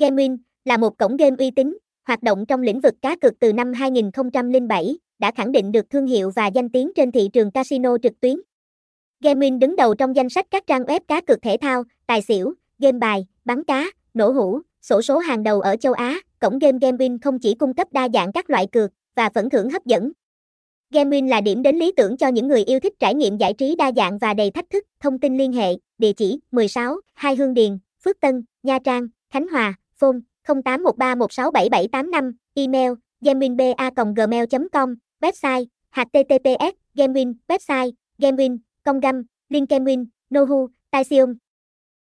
Gamewin là một cổng game uy tín, hoạt động trong lĩnh vực cá cược từ năm 2007, đã khẳng định được thương hiệu và danh tiếng trên thị trường casino trực tuyến. Gamewin đứng đầu trong danh sách các trang web cá cược thể thao, tài xỉu, game bài, bắn cá, nổ hũ, sổ số hàng đầu ở châu Á. Cổng game Gamewin không chỉ cung cấp đa dạng các loại cược và phần thưởng hấp dẫn. Gamewin là điểm đến lý tưởng cho những người yêu thích trải nghiệm giải trí đa dạng và đầy thách thức. Thông tin liên hệ, địa chỉ 16, Hai Hương Điền, Phước Tân, Nha Trang, Khánh Hòa, phone 0813167785, email gamewinba.gmail.com, website https gamewin website gamewin công gam link gamewin nohu taisium